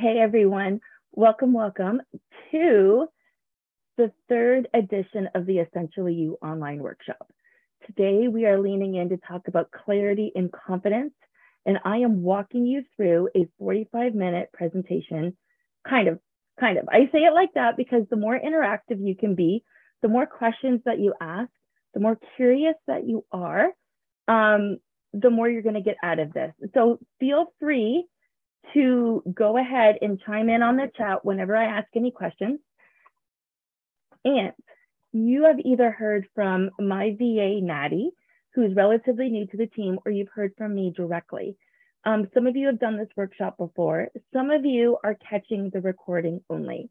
Hey everyone, welcome, welcome to the third edition of the Essentially You online workshop. Today we are leaning in to talk about clarity and confidence, and I am walking you through a 45 minute presentation, kind of, kind of. I say it like that because the more interactive you can be, the more questions that you ask, the more curious that you are, um, the more you're gonna get out of this. So feel free to go ahead and chime in on the chat whenever I ask any questions. And you have either heard from my VA, Natty, who's relatively new to the team, or you've heard from me directly. Um, some of you have done this workshop before. Some of you are catching the recording only.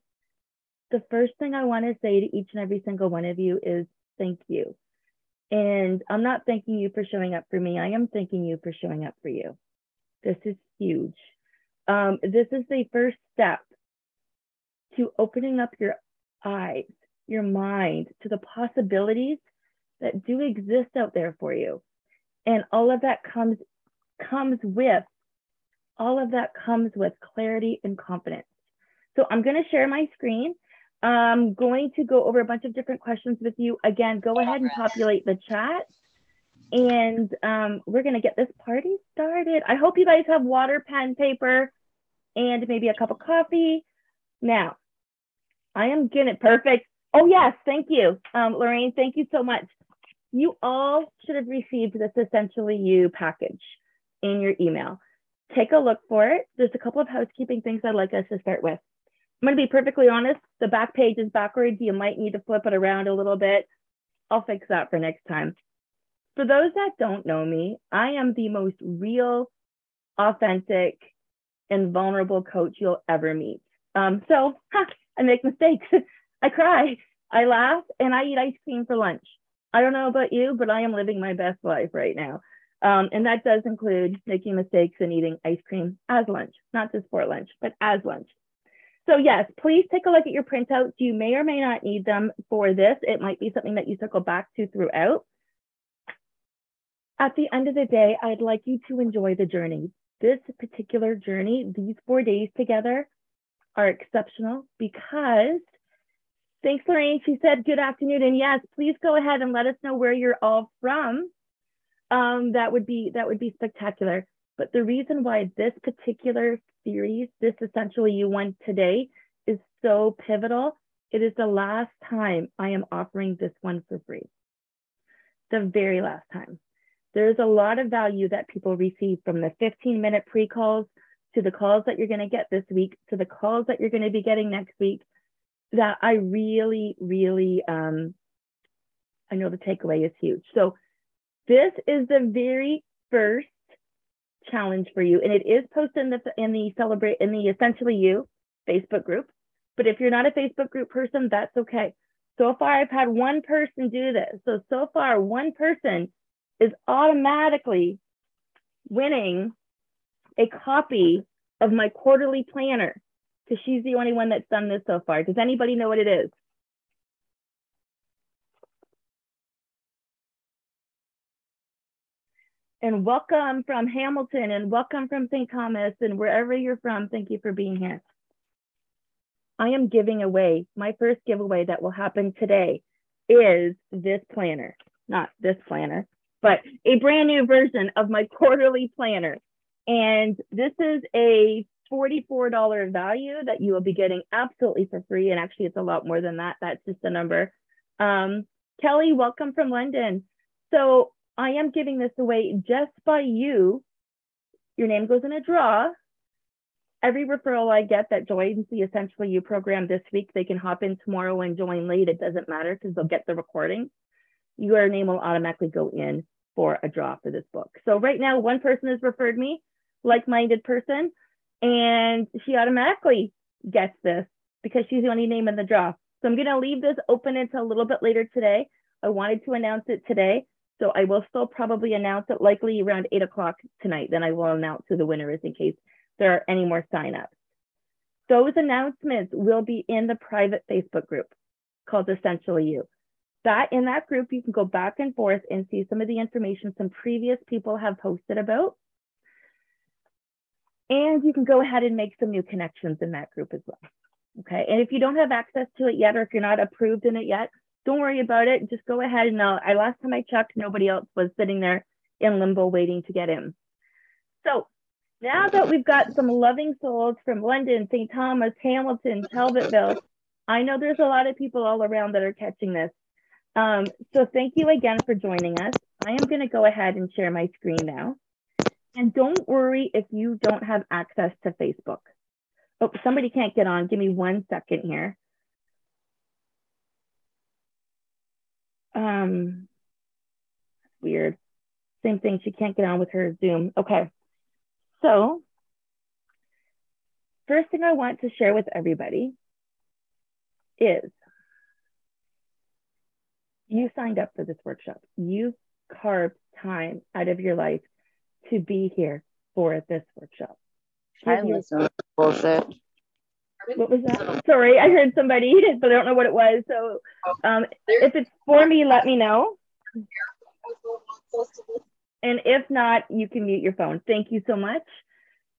The first thing I want to say to each and every single one of you is thank you. And I'm not thanking you for showing up for me. I am thanking you for showing up for you. This is huge. Um, this is the first step to opening up your eyes, your mind to the possibilities that do exist out there for you. And all of that comes comes with all of that comes with clarity and confidence. So I'm going to share my screen. I'm going to go over a bunch of different questions with you. Again, go ahead and populate the chat. And um, we're going to get this party started. I hope you guys have water, pen, paper, and maybe a cup of coffee. Now, I am getting it perfect. Oh, yes, thank you. Um, Lorraine, thank you so much. You all should have received this Essentially You package in your email. Take a look for it. There's a couple of housekeeping things I'd like us to start with. I'm going to be perfectly honest. The back page is backwards. You might need to flip it around a little bit. I'll fix that for next time. For those that don't know me, I am the most real, authentic, and vulnerable coach you'll ever meet. Um, so huh, I make mistakes. I cry, I laugh, and I eat ice cream for lunch. I don't know about you, but I am living my best life right now. Um, and that does include making mistakes and eating ice cream as lunch, not just for lunch, but as lunch. So yes, please take a look at your printouts. You may or may not need them for this. It might be something that you circle back to throughout. At the end of the day, I'd like you to enjoy the journey this particular journey, these four days together, are exceptional because thanks, Lorraine. She said good afternoon. And yes, please go ahead and let us know where you're all from. Um, that would be that would be spectacular. But the reason why this particular series, this essentially you won today, is so pivotal. It is the last time I am offering this one for free. The very last time there's a lot of value that people receive from the 15 minute pre calls to the calls that you're going to get this week to the calls that you're going to be getting next week that I really, really, um, I know the takeaway is huge. So this is the very first challenge for you, and it is posted in the in the celebrate in the essentially you Facebook group. But if you're not a Facebook group person, that's okay. So far, I've had one person do this. So so far, one person is automatically winning a copy of my quarterly planner because she's the only one that's done this so far. Does anybody know what it is? And welcome from Hamilton and welcome from St. Thomas and wherever you're from, thank you for being here. I am giving away, my first giveaway that will happen today is this planner, not this planner, but a brand new version of my quarterly planner. And this is a $44 value that you will be getting absolutely for free. And actually, it's a lot more than that. That's just a number. Um, Kelly, welcome from London. So I am giving this away just by you. Your name goes in a draw. Every referral I get that joins the Essentially You program this week, they can hop in tomorrow and join late. It doesn't matter because they'll get the recording your name will automatically go in for a draw for this book. So right now, one person has referred me, like-minded person, and she automatically gets this because she's the only name in the draw. So I'm going to leave this open until a little bit later today. I wanted to announce it today, so I will still probably announce it likely around eight o'clock tonight. Then I will announce who the winner is in case there are any more signups. Those announcements will be in the private Facebook group called Essentially You that in that group, you can go back and forth and see some of the information some previous people have posted about. And you can go ahead and make some new connections in that group as well. Okay. And if you don't have access to it yet, or if you're not approved in it yet, don't worry about it. Just go ahead and uh, I last time I checked, nobody else was sitting there in limbo waiting to get in. So now that we've got some loving souls from London, St. Thomas, Hamilton, Talbotville, I know there's a lot of people all around that are catching this. Um, so thank you again for joining us. I am going to go ahead and share my screen now. And don't worry if you don't have access to Facebook. Oh, somebody can't get on. Give me one second here. Um, weird. Same thing. She can't get on with her Zoom. Okay. So, first thing I want to share with everybody is you signed up for this workshop. You carved time out of your life to be here for this workshop. I listen bullshit. What was that? Sorry, I heard somebody, but I don't know what it was. So um, if it's for me, let me know. And if not, you can mute your phone. Thank you so much.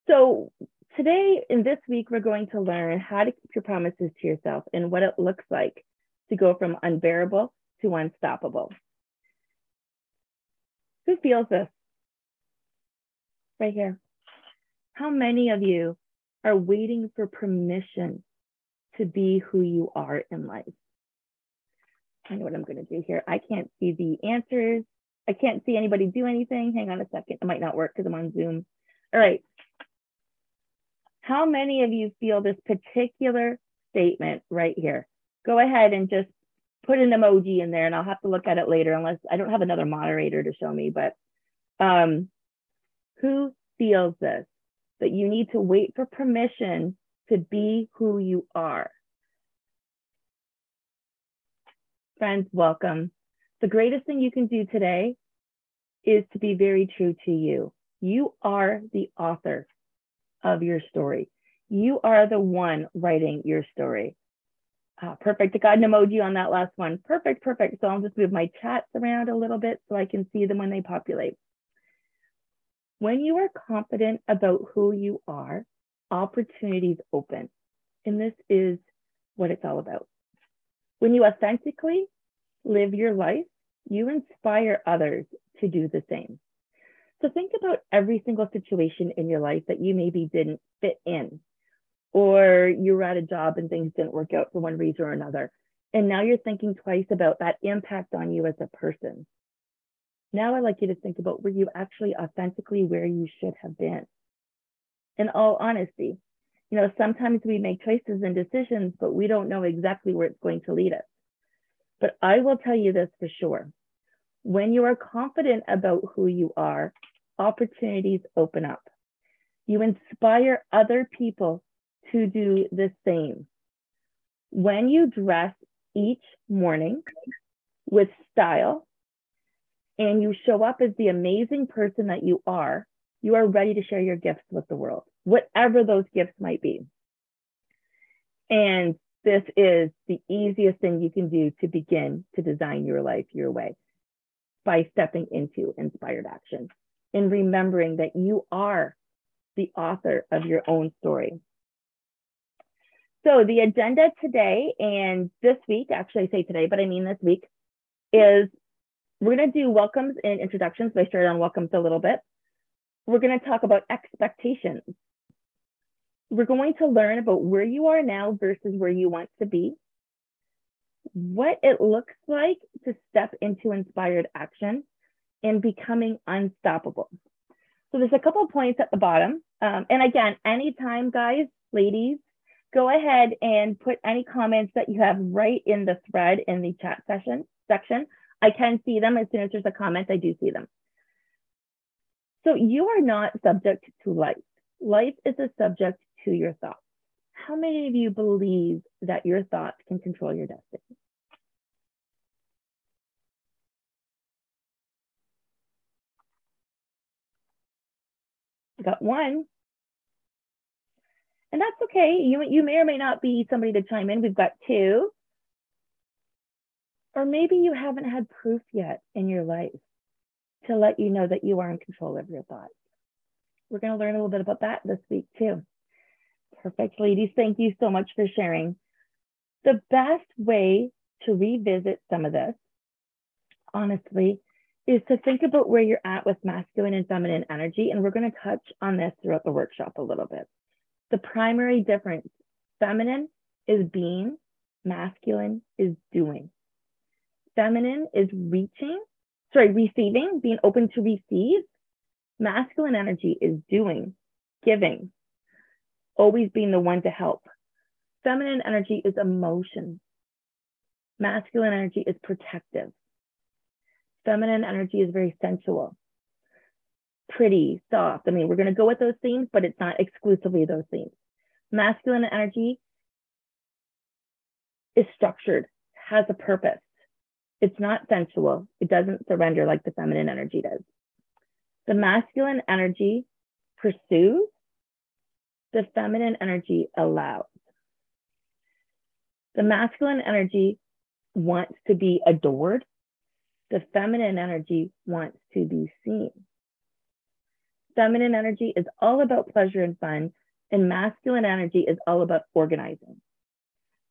So today in this week, we're going to learn how to keep your promises to yourself and what it looks like to go from unbearable to unstoppable. Who feels this? Right here. How many of you are waiting for permission to be who you are in life? I know what I'm going to do here. I can't see the answers. I can't see anybody do anything. Hang on a second. It might not work because I'm on Zoom. All right. How many of you feel this particular statement right here? Go ahead and just put an emoji in there and I'll have to look at it later unless I don't have another moderator to show me, but um, who feels this? That you need to wait for permission to be who you are. Friends, welcome. The greatest thing you can do today is to be very true to you. You are the author of your story. You are the one writing your story. Uh, perfect. I got an emoji on that last one. Perfect, perfect. So I'll just move my chats around a little bit so I can see them when they populate. When you are confident about who you are, opportunities open. And this is what it's all about. When you authentically live your life, you inspire others to do the same. So think about every single situation in your life that you maybe didn't fit in, or you were at a job and things didn't work out for one reason or another. And now you're thinking twice about that impact on you as a person. Now I'd like you to think about were you actually authentically where you should have been? In all honesty, you know, sometimes we make choices and decisions, but we don't know exactly where it's going to lead us. But I will tell you this for sure. When you are confident about who you are, opportunities open up. You inspire other people to do the same. When you dress each morning with style and you show up as the amazing person that you are, you are ready to share your gifts with the world, whatever those gifts might be. And this is the easiest thing you can do to begin to design your life your way by stepping into inspired action and remembering that you are the author of your own story. So the agenda today and this week, actually I say today, but I mean this week, is we're going to do welcomes and introductions. So I started on welcomes a little bit. We're going to talk about expectations. We're going to learn about where you are now versus where you want to be, what it looks like to step into inspired action and becoming unstoppable. So there's a couple points at the bottom. Um, and again, anytime, guys, ladies, go ahead and put any comments that you have right in the thread in the chat session section. I can see them as soon as there's a comment, I do see them. So you are not subject to life. Life is a subject to your thoughts. How many of you believe that your thoughts can control your destiny? got one. And that's okay. You, you may or may not be somebody to chime in. We've got two. Or maybe you haven't had proof yet in your life to let you know that you are in control of your thoughts. we're going to learn a little bit about that this week too. Perfect, ladies. Thank you so much for sharing. The best way to revisit some of this, honestly, is to think about where you're at with masculine and feminine energy. And we're going to touch on this throughout the workshop a little bit. The primary difference feminine is being, masculine is doing. Feminine is reaching, sorry, receiving, being open to receive. Masculine energy is doing, giving, always being the one to help. Feminine energy is emotion. Masculine energy is protective. Feminine energy is very sensual, pretty, soft. I mean, we're going to go with those themes, but it's not exclusively those themes. Masculine energy is structured, has a purpose. It's not sensual. It doesn't surrender like the feminine energy does. The masculine energy pursues, the feminine energy allows. The masculine energy wants to be adored. The feminine energy wants to be seen. Feminine energy is all about pleasure and fun, and masculine energy is all about organizing,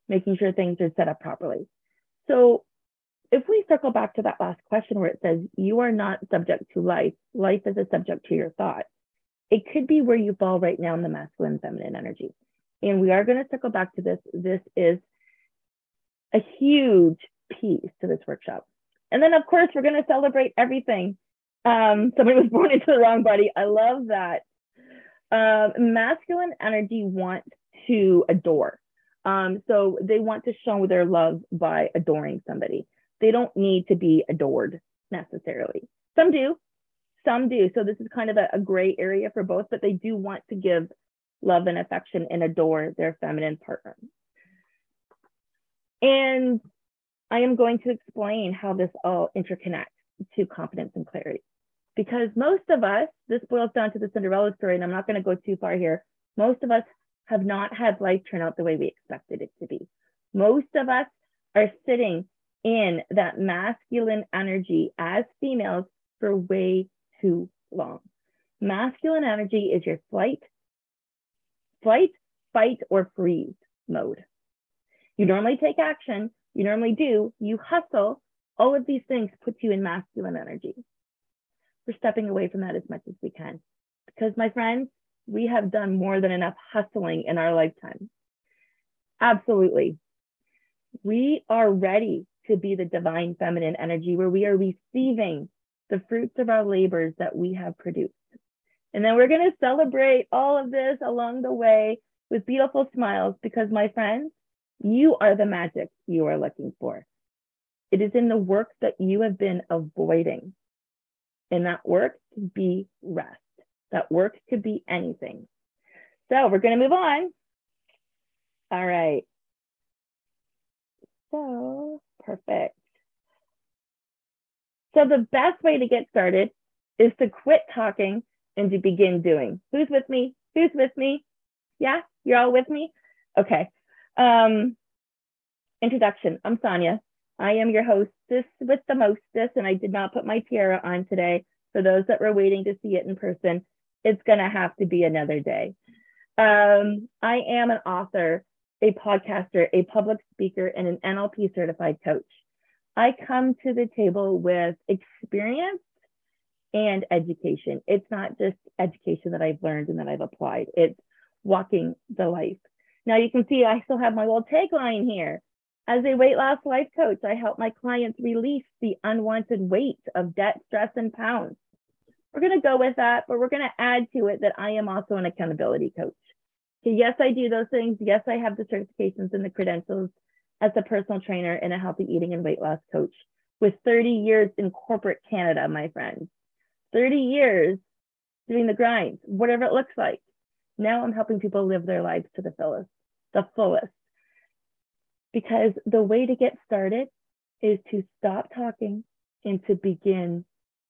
making sure things are set up properly. So, if we circle back to that last question where it says, You are not subject to life, life is a subject to your thoughts, it could be where you fall right now in the masculine feminine energy. And we are going to circle back to this. This is a huge piece to this workshop. And then, of course, we're going to celebrate everything. Um, somebody was born into the wrong body. I love that. Um, masculine energy wants to adore. Um, so they want to show their love by adoring somebody. They don't need to be adored necessarily. Some do, some do. So this is kind of a, a gray area for both, but they do want to give love and affection and adore their feminine partner. And I am going to explain how this all interconnects to confidence and clarity. Because most of us, this boils down to the Cinderella story, and I'm not going to go too far here. Most of us have not had life turn out the way we expected it to be. Most of us are sitting in that masculine energy as females for way too long. Masculine energy is your flight, flight, fight, or freeze mode. You normally take action, you normally do, you hustle. All of these things put you in masculine energy. We're stepping away from that as much as we can. Because, my friends, we have done more than enough hustling in our lifetime. Absolutely. We are ready to be the divine feminine energy where we are receiving the fruits of our labors that we have produced. And then we're going to celebrate all of this along the way with beautiful smiles because, my friends, you are the magic you are looking for. It is in the work that you have been avoiding. And that work could be rest. That work could be anything. So we're going to move on. All right. So perfect. So the best way to get started is to quit talking and to begin doing. Who's with me? Who's with me? Yeah, you're all with me? Okay. Um, introduction. I'm Sonia. I am your hostess with the mostess, and I did not put my tiara on today. For those that were waiting to see it in person, it's going to have to be another day. Um, I am an author, a podcaster, a public speaker, and an NLP certified coach. I come to the table with experience and education. It's not just education that I've learned and that I've applied, it's walking the life. Now you can see I still have my little tagline here. As a weight loss life coach, I help my clients release the unwanted weight of debt, stress, and pounds. We're going to go with that, but we're going to add to it that I am also an accountability coach. So yes, I do those things. Yes, I have the certifications and the credentials as a personal trainer and a healthy eating and weight loss coach with 30 years in corporate Canada, my friends. 30 years doing the grind, whatever it looks like. Now I'm helping people live their lives to the fullest, the fullest. Because the way to get started is to stop talking and to begin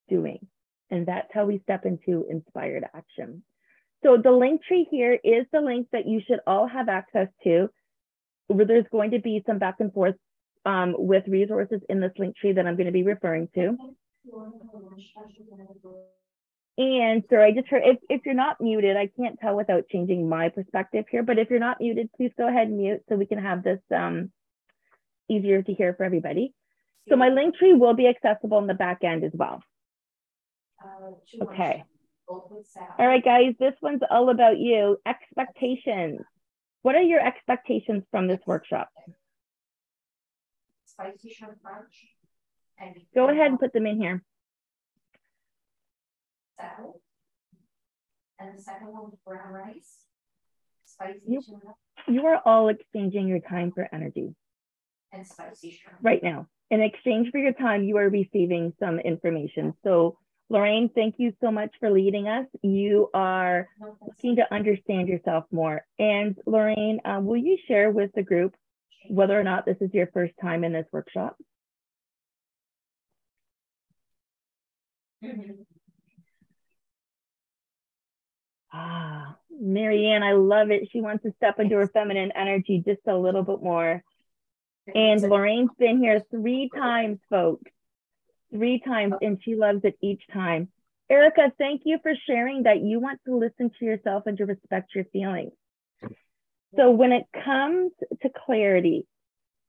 doing. And that's how we step into inspired action. So the link tree here is the link that you should all have access to there's going to be some back and forth um, with resources in this link tree that I'm going to be referring to. And so I just heard if, if you're not muted, I can't tell without changing my perspective here, but if you're not muted, please go ahead and mute so we can have this um, easier to hear for everybody. So my link tree will be accessible in the back end as well. Uh, okay. All right, guys, this one's all about you. Expectations. What are your expectations from this workshop? Spicy shrimp Go ahead and put them in here. And the second one was brown rice. Spicy you, you are all exchanging your time for energy. And spicy shrimp. Right now. In exchange for your time, you are receiving some information. So Lorraine, thank you so much for leading us. You are looking to understand yourself more. And Lorraine, uh, will you share with the group whether or not this is your first time in this workshop? Ah, Marianne, I love it. She wants to step into her feminine energy just a little bit more. And Lorraine's been here three times, folks three times and she loves it each time. Erica, thank you for sharing that you want to listen to yourself and to respect your feelings. So when it comes to clarity,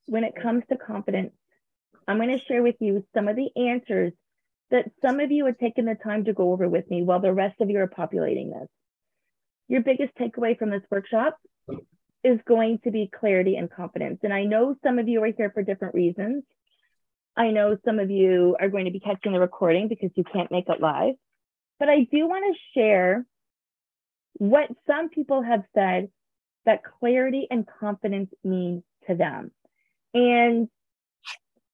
when it comes to confidence, I'm going to share with you some of the answers that some of you have taken the time to go over with me while the rest of you are populating this. Your biggest takeaway from this workshop is going to be clarity and confidence. And I know some of you are here for different reasons. I know some of you are going to be catching the recording because you can't make it live, but I do want to share what some people have said that clarity and confidence mean to them. And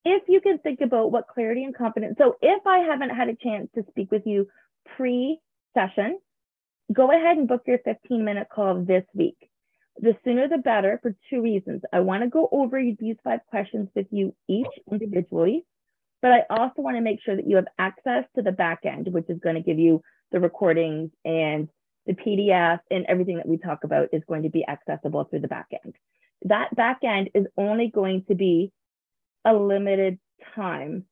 if you can think about what clarity and confidence, so if I haven't had a chance to speak with you pre session, go ahead and book your 15 minute call this week the sooner the better for two reasons. I want to go over these five questions with you each individually, but I also want to make sure that you have access to the back end, which is going to give you the recordings and the PDF and everything that we talk about is going to be accessible through the back end. That back end is only going to be a limited time.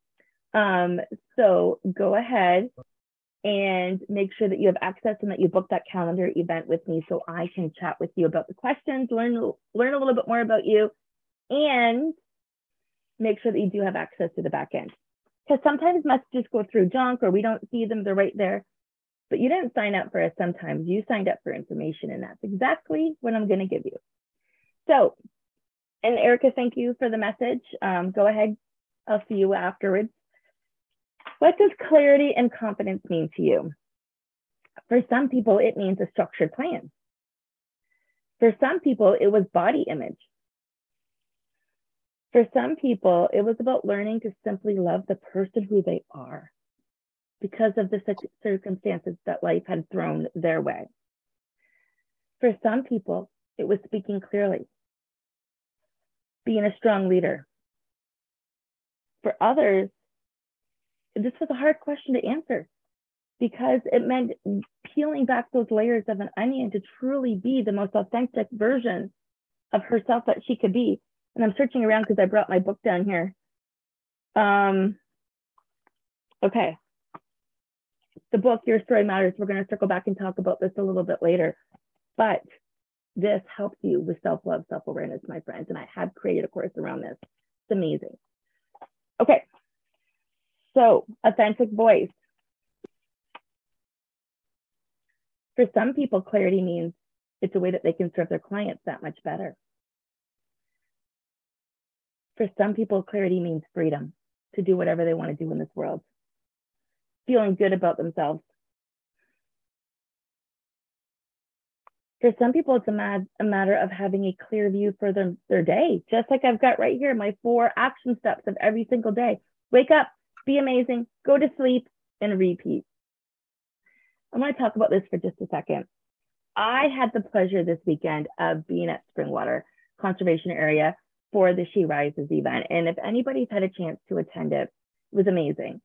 Um, so go ahead and make sure that you have access and that you book that calendar event with me so I can chat with you about the questions, learn, learn a little bit more about you, and make sure that you do have access to the back end. Because sometimes messages go through junk or we don't see them, they're right there. But you didn't sign up for us sometimes. You signed up for information, and that's exactly what I'm going to give you. So, and Erica, thank you for the message. Um, go ahead. I'll see you afterwards. What does clarity and confidence mean to you? For some people, it means a structured plan. For some people, it was body image. For some people, it was about learning to simply love the person who they are because of the circumstances that life had thrown their way. For some people, it was speaking clearly, being a strong leader. For others, this was a hard question to answer because it meant peeling back those layers of an onion to truly be the most authentic version of herself that she could be. And I'm searching around because I brought my book down here. Um, okay. The book, Your Story Matters, we're going to circle back and talk about this a little bit later. But this helps you with self love, self awareness, my friends. And I have created a course around this. It's amazing. Okay. So, authentic voice. For some people, clarity means it's a way that they can serve their clients that much better. For some people, clarity means freedom to do whatever they want to do in this world, feeling good about themselves. For some people, it's a, mad, a matter of having a clear view for their, their day, just like I've got right here, my four action steps of every single day. Wake up, be amazing, go to sleep, and repeat. I want to talk about this for just a second. I had the pleasure this weekend of being at Springwater Conservation Area for the She Rises event. And if anybody's had a chance to attend it, it was amazing.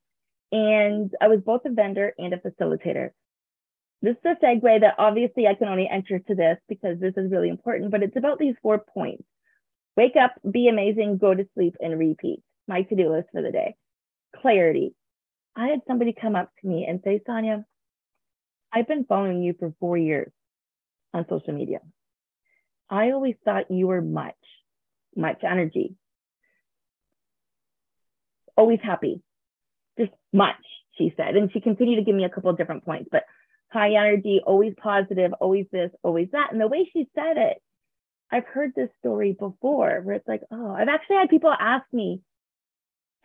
And I was both a vendor and a facilitator. This is a segue that obviously I can only enter to this because this is really important, but it's about these four points. Wake up, be amazing, go to sleep, and repeat. My to-do list for the day clarity. I had somebody come up to me and say, Sonia, I've been following you for four years on social media. I always thought you were much, much energy, always happy, just much, she said. And she continued to give me a couple of different points, but high energy, always positive, always this, always that. And the way she said it, I've heard this story before where it's like, oh, I've actually had people ask me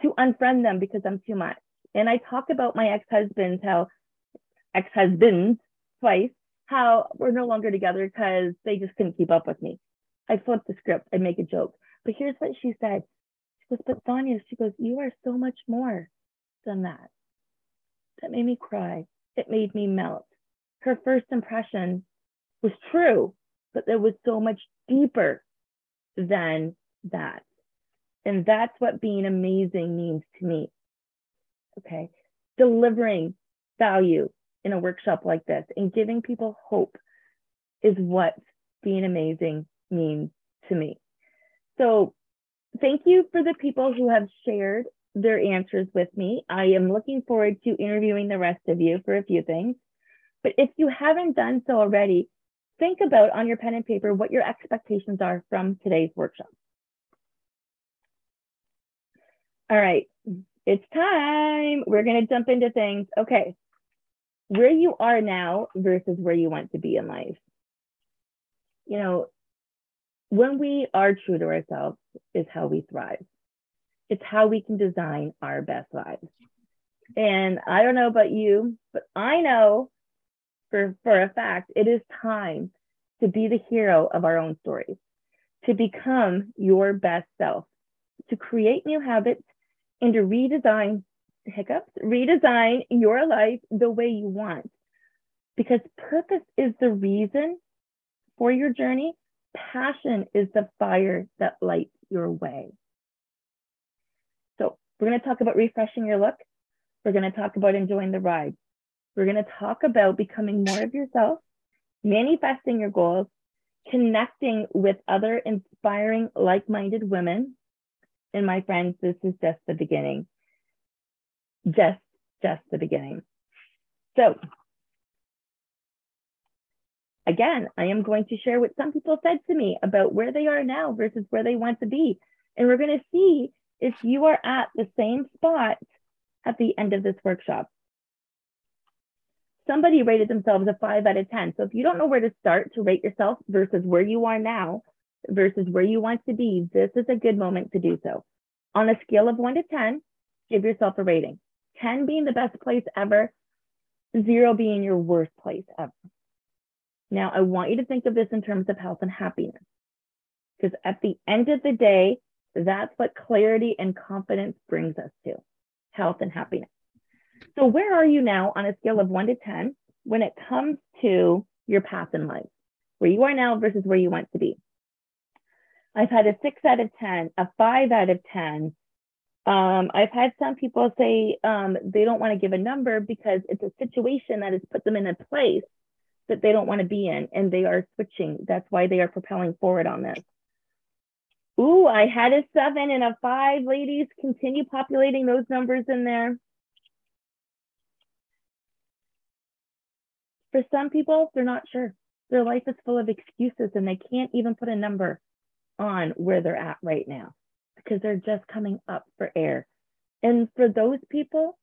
to unfriend them because I'm too much. And I talk about my ex-husbands, how ex-husbands twice, how we're no longer together because they just couldn't keep up with me. I flip the script, I make a joke. But here's what she said. She goes, but Sonia, she goes, you are so much more than that. That made me cry. It made me melt. Her first impression was true, but there was so much deeper than that. And that's what being amazing means to me. Okay. Delivering value in a workshop like this and giving people hope is what being amazing means to me. So, thank you for the people who have shared their answers with me. I am looking forward to interviewing the rest of you for a few things. But if you haven't done so already, think about on your pen and paper what your expectations are from today's workshop. All right, it's time. We're going to jump into things. Okay, where you are now versus where you want to be in life. You know, when we are true to ourselves, is how we thrive. It's how we can design our best lives. And I don't know about you, but I know for, for a fact it is time to be the hero of our own stories, to become your best self, to create new habits, and to redesign hiccups, redesign your life the way you want. Because purpose is the reason for your journey, passion is the fire that lights your way. So, we're going to talk about refreshing your look. We're going to talk about enjoying the ride. We're going to talk about becoming more of yourself, manifesting your goals, connecting with other inspiring, like minded women. And my friends, this is just the beginning just just the beginning. So again, I am going to share what some people said to me about where they are now versus where they want to be. And we're going to see if you are at the same spot at the end of this workshop. Somebody rated themselves a five out of 10. So if you don't know where to start to rate yourself versus where you are now versus where you want to be, this is a good moment to do so. On a scale of one to 10, give yourself a rating. 10 being the best place ever, zero being your worst place ever. Now, I want you to think of this in terms of health and happiness, because at the end of the day, that's what clarity and confidence brings us to health and happiness. So, where are you now on a scale of one to 10 when it comes to your path in life, where you are now versus where you want to be? I've had a six out of 10, a five out of 10, um, I've had some people say um, they don't want to give a number because it's a situation that has put them in a place that they don't want to be in and they are switching. That's why they are propelling forward on this. Ooh, I had a seven and a five, ladies. Continue populating those numbers in there. For some people, they're not sure. Their life is full of excuses and they can't even put a number on where they're at right now because they're just coming up for air. And for those people,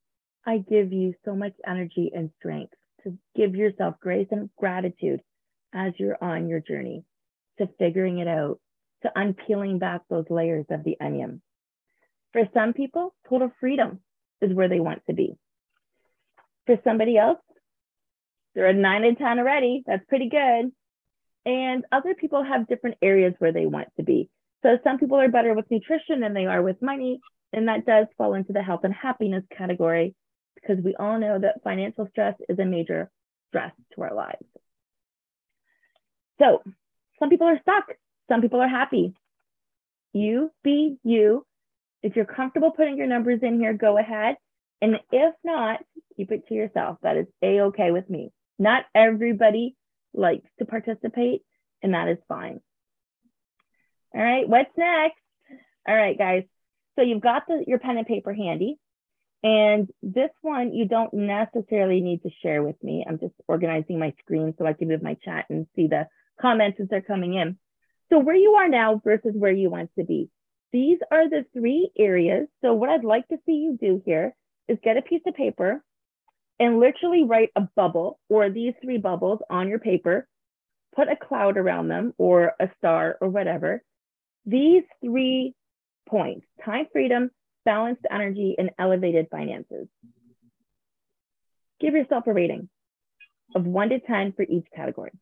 I give you so much energy and strength to give yourself grace and gratitude as you're on your journey to figuring it out, to unpeeling back those layers of the onion. For some people, total freedom is where they want to be. For somebody else, they're a nine and 10 already. That's pretty good. And other people have different areas where they want to be. So some people are better with nutrition than they are with money. And that does fall into the health and happiness category because we all know that financial stress is a major stress to our lives. So some people are stuck, some people are happy. You be you. If you're comfortable putting your numbers in here, go ahead. And if not, keep it to yourself. That is a okay with me. Not everybody likes to participate, and that is fine. All right, what's next? All right, guys. So you've got the, your pen and paper handy. And this one, you don't necessarily need to share with me. I'm just organizing my screen so I can move my chat and see the comments as they're coming in. So where you are now versus where you want to be. These are the three areas. So what I'd like to see you do here is get a piece of paper and literally write a bubble or these three bubbles on your paper, put a cloud around them or a star or whatever. These three points, time freedom, balanced energy, and elevated finances. Give yourself a rating of one to 10 for each category.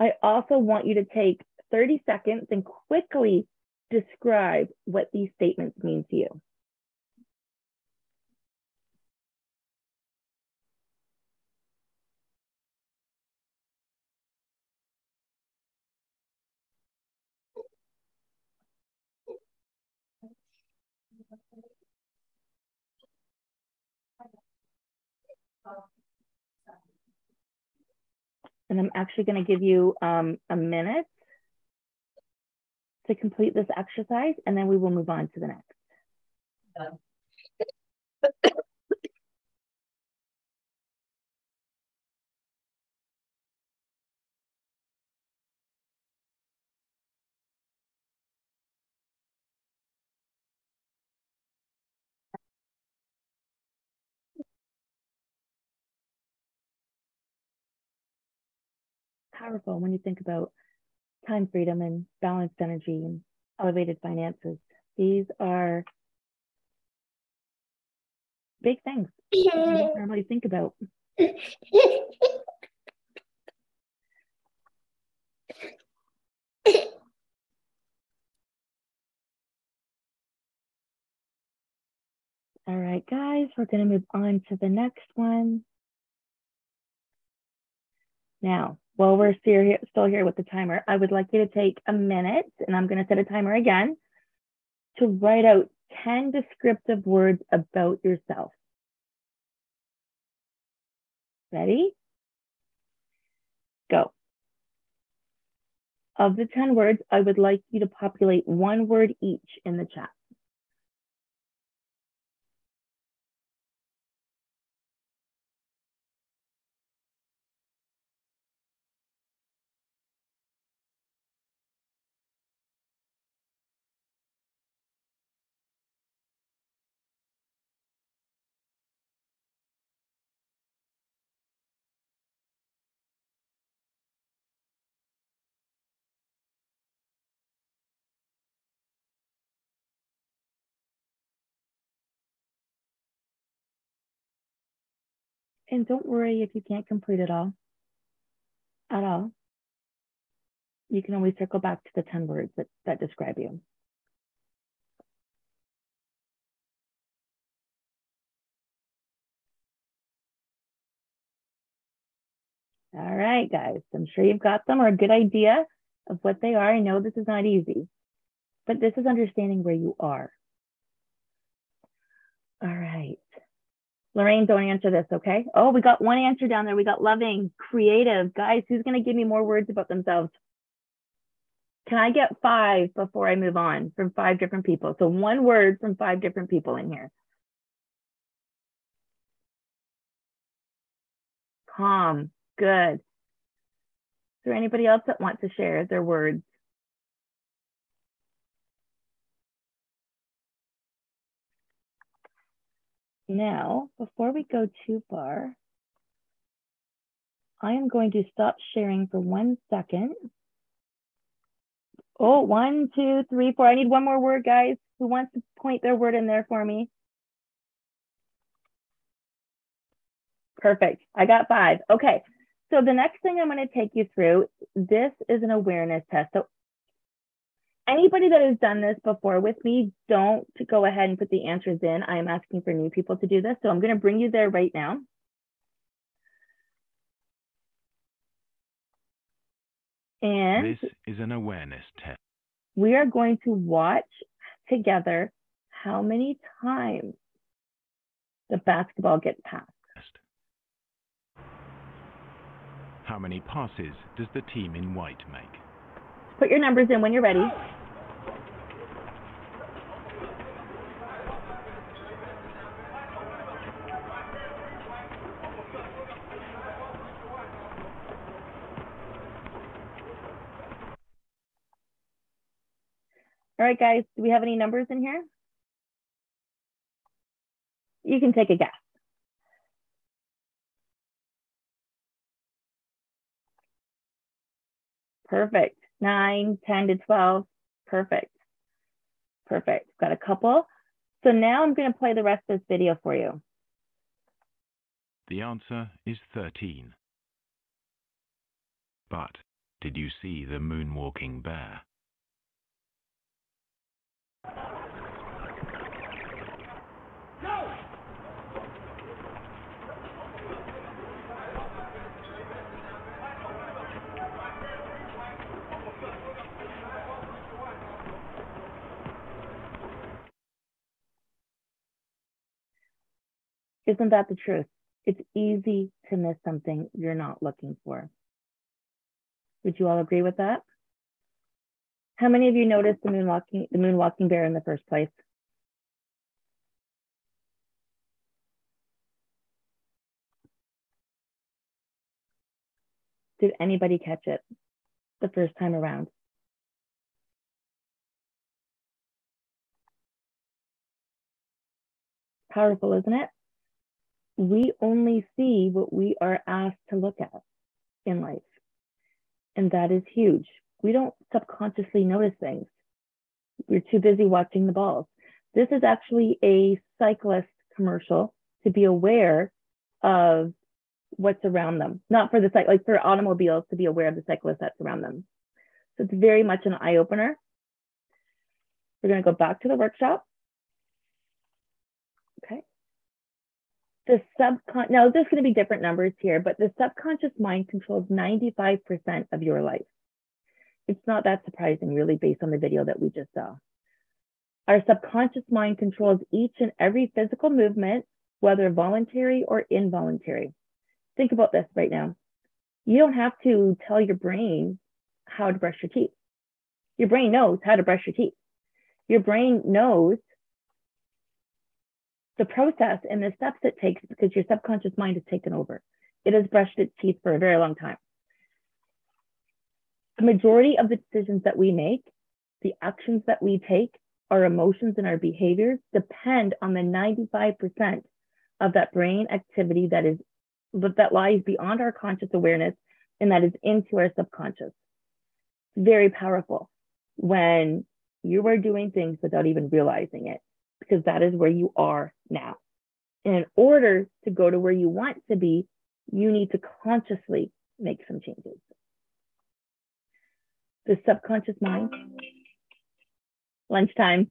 I also want you to take 30 seconds and quickly describe what these statements mean to you. And I'm actually going to give you um, a minute to complete this exercise, and then we will move on to the next. Powerful when you think about time freedom and balanced energy and elevated finances. These are big things you don't normally think about. All right, guys, we're going to move on to the next one. Now, while we're still here, with the timer, I would like you to take a minute, and I'm going to set a timer again, to write out 10 descriptive words about yourself. Ready? Go. Of the 10 words, I would like you to populate one word each in the chat. And don't worry if you can't complete it all at all. You can always circle back to the 10 words that, that describe you. All right, guys, I'm sure you've got them or a good idea of what they are. I know this is not easy, but this is understanding where you are. All right. Lorraine, don't answer this, okay? Oh, we got one answer down there. We got loving, creative. Guys, who's going to give me more words about themselves? Can I get five before I move on from five different people? So one word from five different people in here. Calm, good. Is there anybody else that wants to share their words? Now, before we go too far, I am going to stop sharing for one second. Oh, one, two, three, four. I need one more word, guys. Who wants to point their word in there for me? Perfect. I got five. Okay. So the next thing I'm going to take you through, this is an awareness test. So anybody that has done this before with me, don't go ahead and put the answers in. I am asking for new people to do this. So I'm going to bring you there right now. And this is an awareness test. We are going to watch together how many times the basketball gets passed. How many passes does the team in white make? Put your numbers in when you're ready. All right, guys, do we have any numbers in here? You can take a guess. Perfect. 9, 10 to 12. Perfect. Perfect. Got a couple. So now I'm going to play the rest of this video for you. The answer is 13. But did you see the moonwalking bear? Isn't that the truth? It's easy to miss something you're not looking for. Would you all agree with that? How many of you noticed the moonwalking the moonwalking bear in the first place? Did anybody catch it the first time around? Powerful, isn't it? We only see what we are asked to look at in life. And that is huge. We don't subconsciously notice things. We're too busy watching the balls. This is actually a cyclist commercial to be aware of what's around them, not for the like for automobiles to be aware of the cyclists that's around them. So it's very much an eye opener. We're going to go back to the workshop. Okay. The subcon now there's going to be different numbers here, but the subconscious mind controls 95% of your life. It's not that surprising, really, based on the video that we just saw. Our subconscious mind controls each and every physical movement, whether voluntary or involuntary. Think about this right now. You don't have to tell your brain how to brush your teeth. Your brain knows how to brush your teeth. Your brain knows the process and the steps it takes because your subconscious mind has taken over. It has brushed its teeth for a very long time. The majority of the decisions that we make, the actions that we take, our emotions and our behaviors depend on the 95% of that brain activity that is that lies beyond our conscious awareness and that is into our subconscious. It's Very powerful when you are doing things without even realizing it, because that is where you are now. And in order to go to where you want to be, you need to consciously make some changes. The subconscious mind, lunchtime.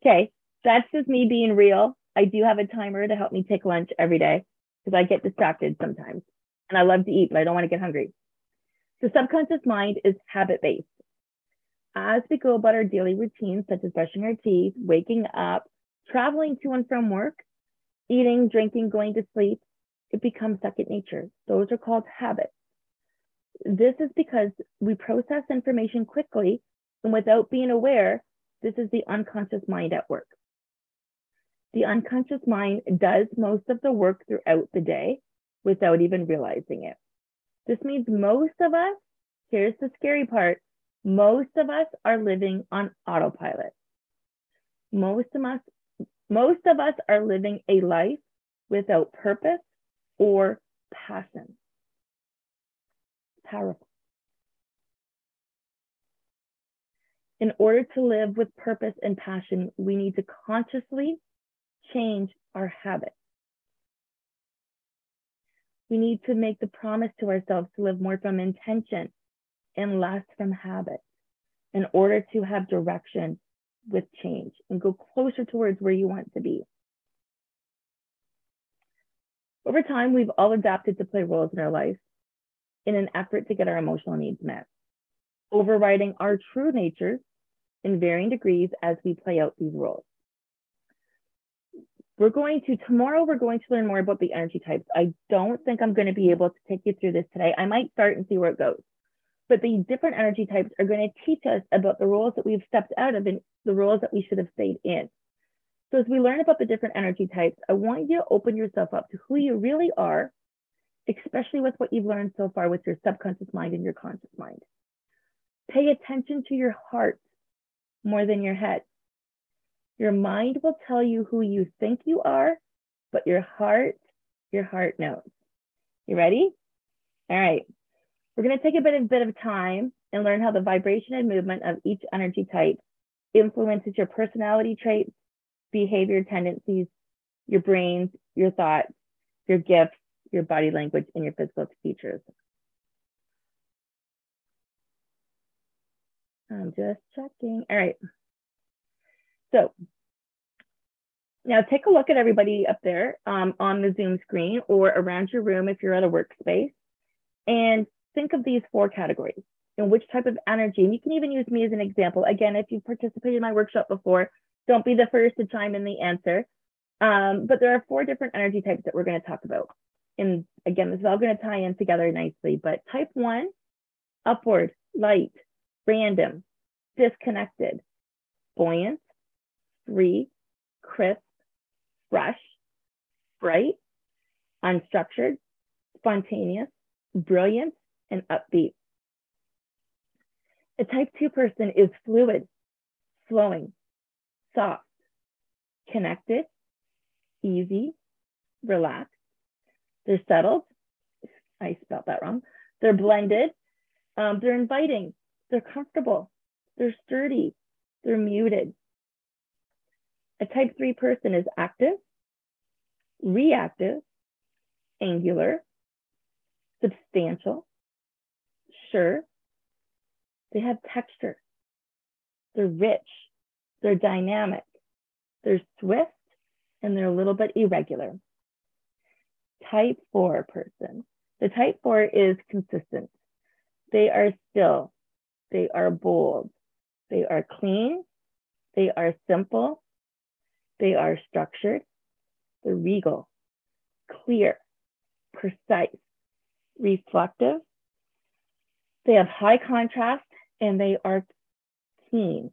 Okay, that's just me being real. I do have a timer to help me take lunch every day because I get distracted sometimes and I love to eat, but I don't want to get hungry. The subconscious mind is habit based. As we go about our daily routines, such as brushing our teeth, waking up, traveling to and from work, eating, drinking, going to sleep, it becomes second nature. Those are called habits. This is because we process information quickly and without being aware, this is the unconscious mind at work. The unconscious mind does most of the work throughout the day without even realizing it. This means most of us, here's the scary part, most of us are living on autopilot. Most of us, most of us are living a life without purpose or passion. In order to live with purpose and passion, we need to consciously change our habits. We need to make the promise to ourselves to live more from intention and less from habit in order to have direction with change and go closer towards where you want to be. Over time, we've all adapted to play roles in our life in an effort to get our emotional needs met, overriding our true natures in varying degrees as we play out these roles. We're going to, tomorrow, we're going to learn more about the energy types. I don't think I'm going to be able to take you through this today. I might start and see where it goes. But the different energy types are going to teach us about the roles that we've stepped out of and the roles that we should have stayed in. So as we learn about the different energy types, I want you to open yourself up to who you really are, especially with what you've learned so far with your subconscious mind and your conscious mind. Pay attention to your heart more than your head. Your mind will tell you who you think you are, but your heart, your heart knows. You ready? All right. We're going to take a bit, a bit of time and learn how the vibration and movement of each energy type influences your personality traits, behavior tendencies, your brains, your thoughts, your gifts, your body language, and your physical features. I'm just checking. All right. So now take a look at everybody up there um, on the Zoom screen or around your room if you're at a workspace and think of these four categories and which type of energy. And you can even use me as an example. Again, if you've participated in my workshop before, don't be the first to chime in the answer. Um, but there are four different energy types that we're going to talk about. And again, this is all going to tie in together nicely. But type one, upward, light, random, disconnected, buoyant, free, crisp, fresh, bright, unstructured, spontaneous, brilliant, and upbeat. A type 2 person is fluid, flowing, soft, connected, easy, relaxed. They're settled. I spelled that wrong. They're blended. Um, they're inviting. They're comfortable. They're sturdy. They're muted. A type 3 person is active, reactive, angular, substantial, sure. They have texture. They're rich. They're dynamic. They're swift and they're a little bit irregular. Type 4 person. The type 4 is consistent. They are still. They are bold. They are clean. They are simple. They are structured. They're regal, clear, precise, reflective. They have high contrast and they are keen.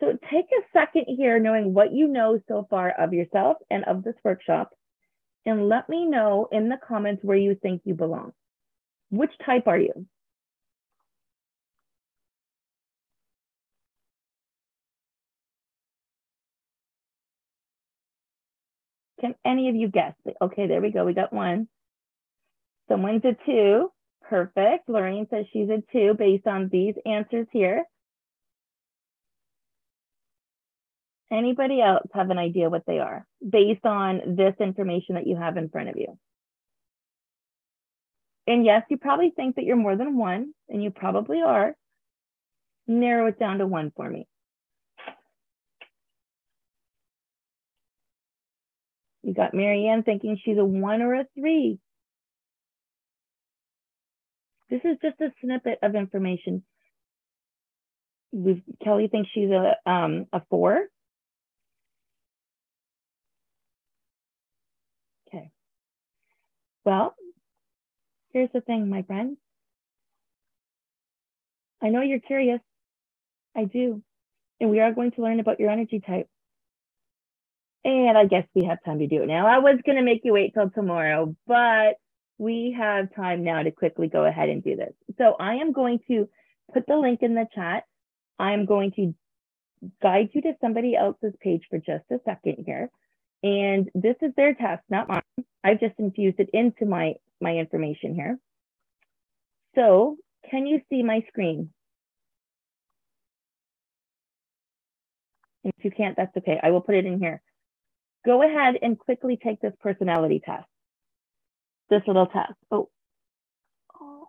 So take a second here, knowing what you know so far of yourself and of this workshop, and let me know in the comments where you think you belong. Which type are you? Can any of you guess? Okay, there we go. We got one. Someone's a two. Perfect. Lorraine says she's a two based on these answers here. Anybody else have an idea what they are based on this information that you have in front of you? And yes, you probably think that you're more than one, and you probably are. Narrow it down to one for me. You got Marianne thinking she's a one or a three. This is just a snippet of information. We've, Kelly thinks she's a, um, a four. Okay. Well, here's the thing, my friend. I know you're curious. I do. And we are going to learn about your energy type. And I guess we have time to do it now. I was going to make you wait till tomorrow, but we have time now to quickly go ahead and do this. So I am going to put the link in the chat. I'm going to guide you to somebody else's page for just a second here. And this is their test, not mine. I've just infused it into my, my information here. So can you see my screen? If you can't, that's okay. I will put it in here go ahead and quickly take this personality test, this little test. Oh. oh.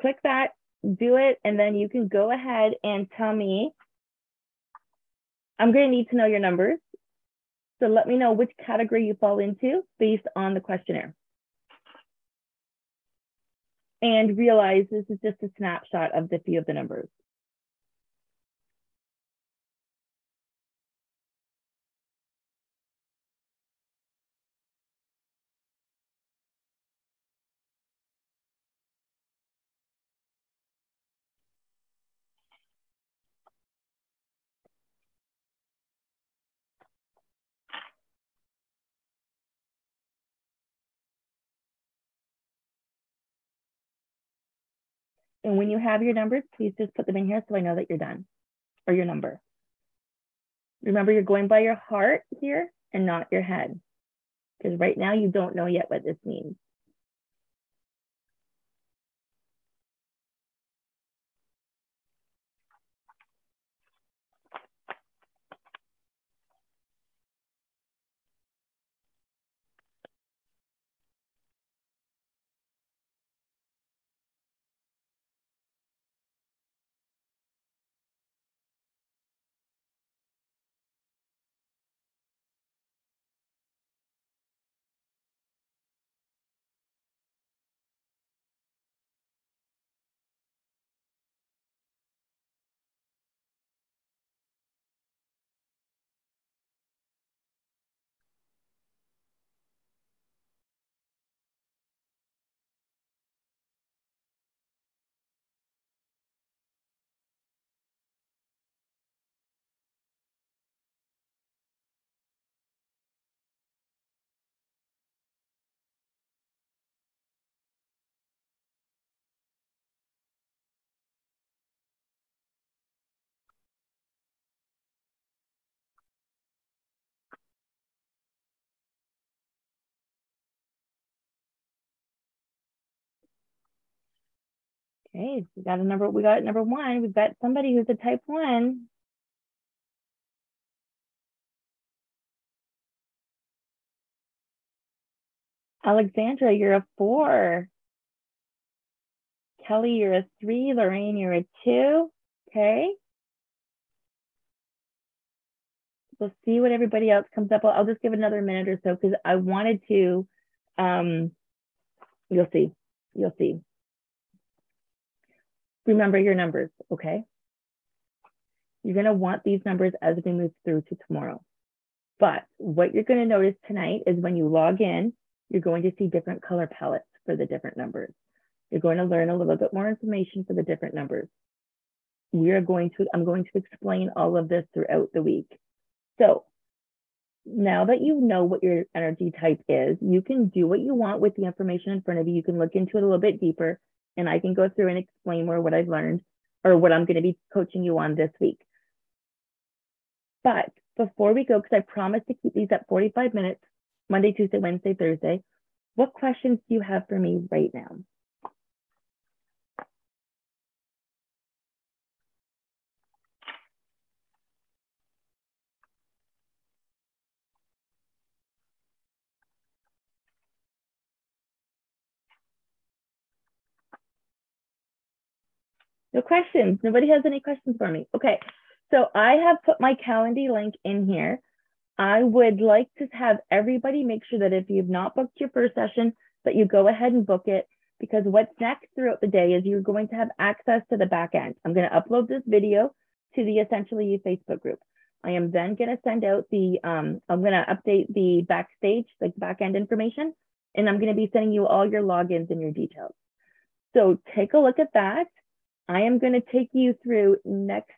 Click that, do it, and then you can go ahead and tell me, I'm gonna need to know your numbers. So let me know which category you fall into based on the questionnaire. And realize this is just a snapshot of the few of the numbers. And when you have your numbers, please just put them in here so I know that you're done or your number. Remember, you're going by your heart here and not your head. Because right now you don't know yet what this means. Okay, we got a number, we got number one. We've got somebody who's a type one. Alexandra, you're a four. Kelly, you're a three. Lorraine, you're a two. Okay. We'll see what everybody else comes up. I'll, just give another minute or so because I wanted to, um, you'll see, you'll see. Remember your numbers, okay? You're gonna want these numbers as we move through to tomorrow. But what you're gonna notice tonight is when you log in, you're going to see different color palettes for the different numbers. You're going to learn a little bit more information for the different numbers. We are going to, I'm going to explain all of this throughout the week. So now that you know what your energy type is, you can do what you want with the information in front of you. You can look into it a little bit deeper and I can go through and explain more what I've learned or what I'm going to be coaching you on this week. But before we go, because I promised to keep these at 45 minutes, Monday, Tuesday, Wednesday, Thursday, what questions do you have for me right now? No questions. Nobody has any questions for me. Okay. So I have put my Calendly link in here. I would like to have everybody make sure that if you've not booked your first session, that you go ahead and book it because what's next throughout the day is you're going to have access to the back end. I'm going to upload this video to the Essentially You Facebook group. I am then going to send out the, um, I'm going to update the backstage, like back end information, and I'm going to be sending you all your logins and your details. So take a look at that. I am going to take you through next,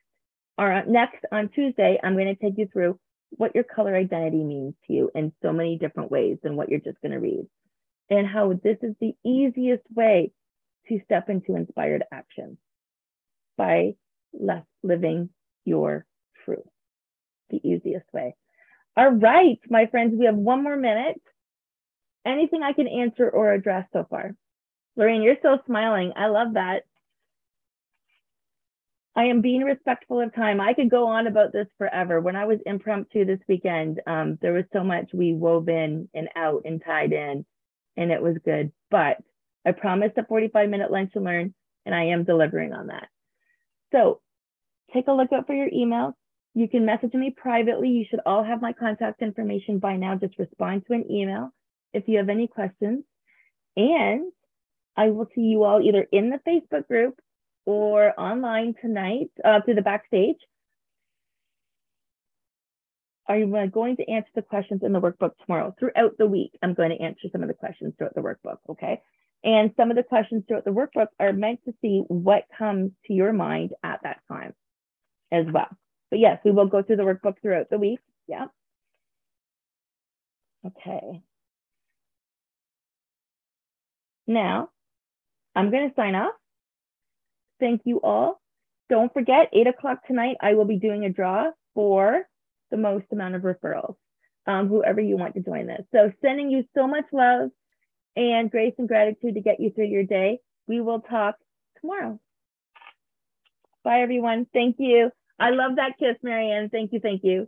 or uh, next on Tuesday, I'm going to take you through what your color identity means to you in so many different ways than what you're just going to read, and how this is the easiest way to step into inspired action by living your truth. The easiest way. All right, my friends, we have one more minute. Anything I can answer or address so far? Lorraine, you're still smiling. I love that. I am being respectful of time. I could go on about this forever. When I was impromptu this weekend, um, there was so much we wove in and out and tied in, and it was good. But I promised a 45 minute lunch and learn, and I am delivering on that. So take a look out for your emails. You can message me privately. You should all have my contact information by now. Just respond to an email if you have any questions. And I will see you all either in the Facebook group or online tonight uh, through the backstage. I'm going to answer the questions in the workbook tomorrow. Throughout the week, I'm going to answer some of the questions throughout the workbook, okay? And some of the questions throughout the workbook are meant to see what comes to your mind at that time as well. But yes, we will go through the workbook throughout the week. Yeah. Okay. Now, I'm going to sign off thank you all. Don't forget, eight o'clock tonight, I will be doing a draw for the most amount of referrals, um, whoever you want to join this. So sending you so much love and grace and gratitude to get you through your day. We will talk tomorrow. Bye, everyone. Thank you. I love that kiss, Marianne. Thank you. Thank you.